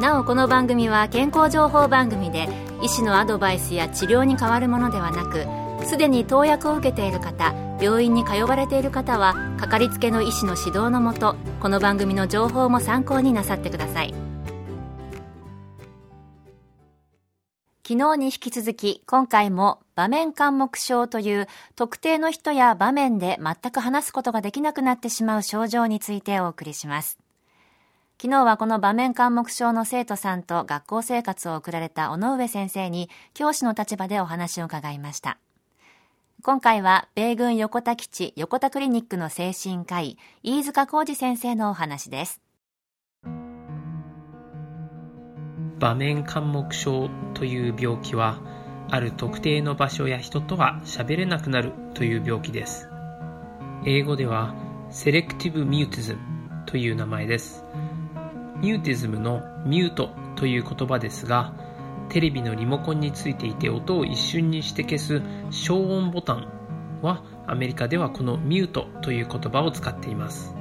なおこの番組は健康情報番組で医師のアドバイスや治療に変わるものではなくすでに投薬を受けている方病院に通われている方はかかりつけの医師の指導のもとこの番組の情報も参考になさってください。昨日に引き続き今回も場面感目症という特定の人や場面で全く話すことができなくなってしまう症状についてお送りします。昨日はこの場面科目症の生徒さんと学校生活を送られた尾上先生に教師の立場でお話を伺いました。今回は米軍横田基地横田クリニックの精神科医飯塚浩二先生のお話です。場面感目症という病気はある特定の場所や人とは喋れなくなるという病気です。英語ではセレクティブミューティズムという名前です。ミューティズムのミュートという言葉ですが、テレビのリモコンについていて音を一瞬にして消す消音ボタンはアメリカではこのミュートという言葉を使っています。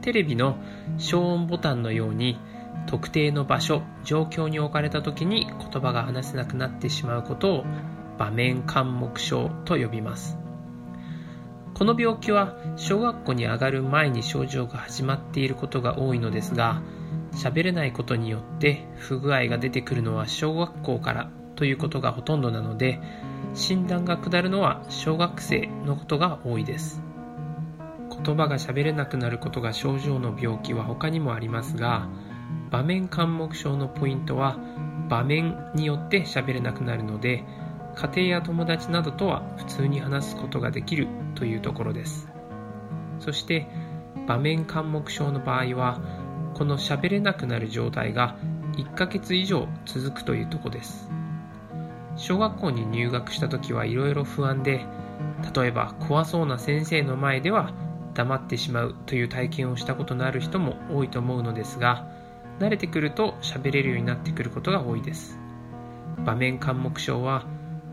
テレビの消音ボタンのように特定の場所、状況に置かれた時に言葉が話せなくなってしまうことを場面感目症と呼びます。この病気は小学校に上がる前に症状が始まっていることが多いのですが、喋れないことによって不具合が出てくるのは小学校からということがほとんどなので診断が下るのは小学生のことが多いです。言葉が喋れなくなることが症状の病気は他にもありますが場面感目症のポイントは場面によって喋れなくなるので家庭や友達などとは普通に話すことができるというところです。そして場面感目症の場合はこの喋れなくなる状態が1ヶ月以上続くというとこです。小学校に入学した時はいろいろ不安で例えば怖そうな先生の前では黙ってしまうという体験をしたことのある人も多いと思うのですが慣れてくると喋れるようになってくることが多いです。場面感目症は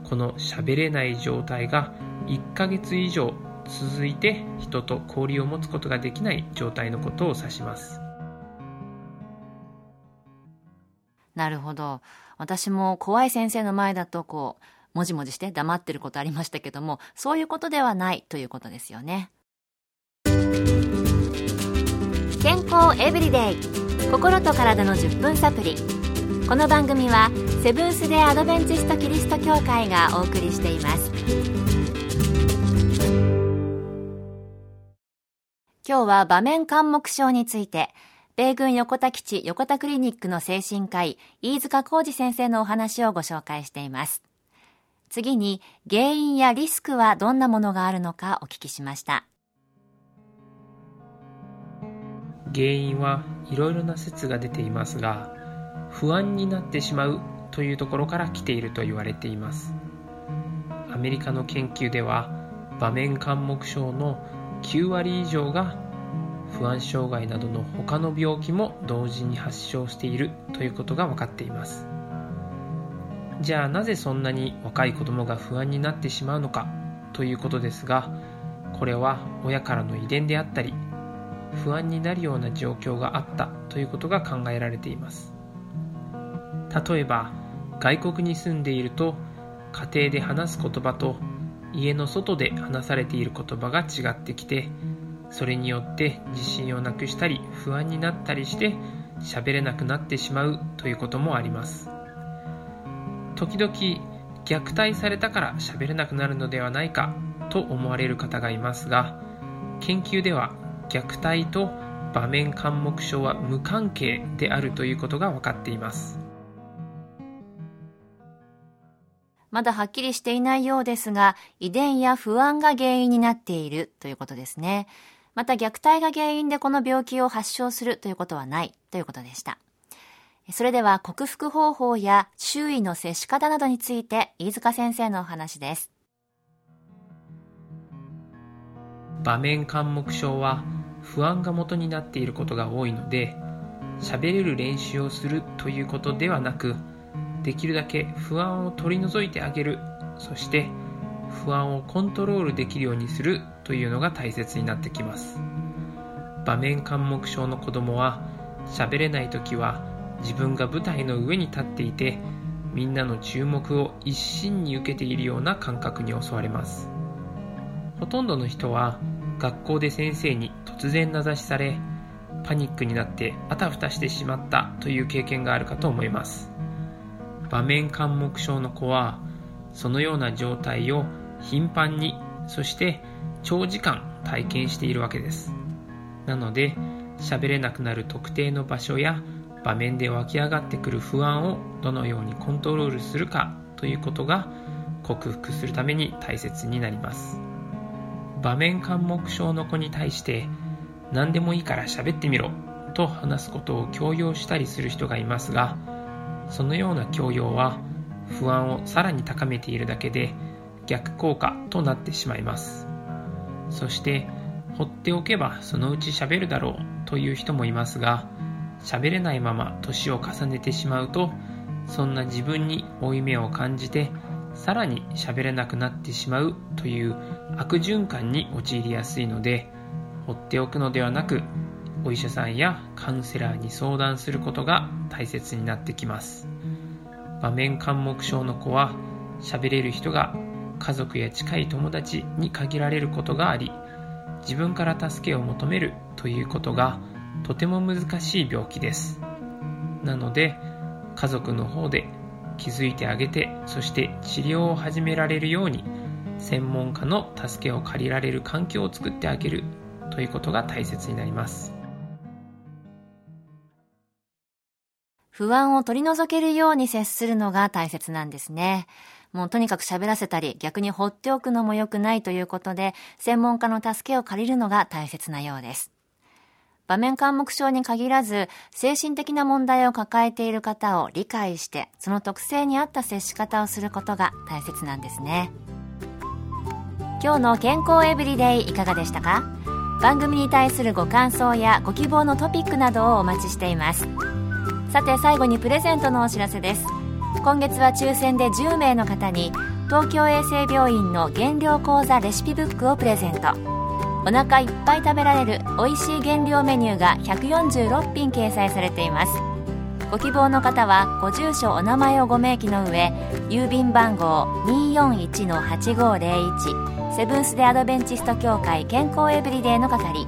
この喋れない状態が1ヶ月以上続いて人と交流を持つことができない状態のことを指します。なるほど。私も怖い先生の前だとこう、もじもじして黙ってることありましたけども、そういうことではないということですよね。健康エブリデイ心と体の10分サプリこの番組はセブンス・デ・アドベンチスト・キリスト教会がお送りしています今日は場面感目症について米軍横田基地横田クリニックの精神科医、飯塚浩二先生のお話をご紹介しています。次に、原因やリスクはどんなものがあるのかお聞きしました。原因はいろいろな説が出ていますが、不安になってしまうというところから来ていると言われています。アメリカの研究では、場面感目症の9割以上が不安障害などの他の病気も同時に発症しているということが分かっています。じゃあなぜそんなに若い子供が不安になってしまうのかということですがこれは親からの遺伝であったり不安になるような状況があったということが考えられています。例えば外国に住んでいると家庭で話す言葉と家の外で話されている言葉が違ってきてそれによって自信をなくしたり不安になったりして喋れなくなってしまうということもあります。時々虐待されたから喋れなくなるのではないかと思われる方がいますが研究では虐待と場面感目症は無関係であるということが分かっています。まだはっきりしていないようですが遺伝や不安が原因になっているということですね。また虐待が原因でこの病気を発症するということはないということでした。それでは克服方法や周囲の接し方などについて飯塚先生のお話です。場面感目症は不安が元になっていることが多いので喋れる練習をするということではなくできるだけ不安を取り除いてあげるそして不安をコントロールできるようにするというのが大切になってきます。場面緘黙症の子供は喋れない時は自分が舞台の上に立っていてみんなの注目を一身に受けているような感覚に襲われます。ほとんどの人は学校で先生に突然名指しされパニックになってあたふたしてしまったという経験があるかと思います。場面緘黙症の子はそのような状態を頻繁にそして長時間体験しているわけです。なので喋れなくなる特定の場所や場面で湧き上がってくる不安をどのようにコントロールするかということが克服するために大切になります。場面緘黙症の子に対して何でもいいから喋ってみろと話すことを強要したりする人がいますがそのような強要は不安をさらに高めているだけで逆効果となってしまいます。そして放っておけばそのうち喋るだろうという人もいますが喋れないまま年を重ねてしまうとそんな自分に負い目を感じてさらに喋れなくなってしまうという悪循環に陥りやすいので放っておくのではなくお医者さんやカウンセラーに相談することが大切になってきます。場面緘黙症の子は喋れる人が家族や近い友達に限られることがあり自分から助けを求めるということがとても難しい病気ですなので家族の方で気づいてあげてそして治療を始められるように専門家の助けを借りられる環境を作ってあげるということが大切になります不安を取り除けるように接するのが大切なんですね。もうとにかく喋らせたり、逆に放っておくのも良くないということで、専門家の助けを借りるのが大切なようです。場面緘黙症に限らず、精神的な問題を抱えている方を理解して、その特性に合った接し方をすることが大切なんですね。今日の健康エブリデイいかがでしたか？番組に対するご感想やご希望のトピックなどをお待ちしていますさて最後にプレゼントのお知らせです今月は抽選で10名の方に東京衛生病院の減量講座レシピブックをプレゼント。お腹いっぱい食べられる美味しい減量メニューが146品掲載されています。ご希望の方はご住所お名前をご明記の上郵便番号241-8501セブンス・デ・アドベンチスト協会健康エブリデイの係。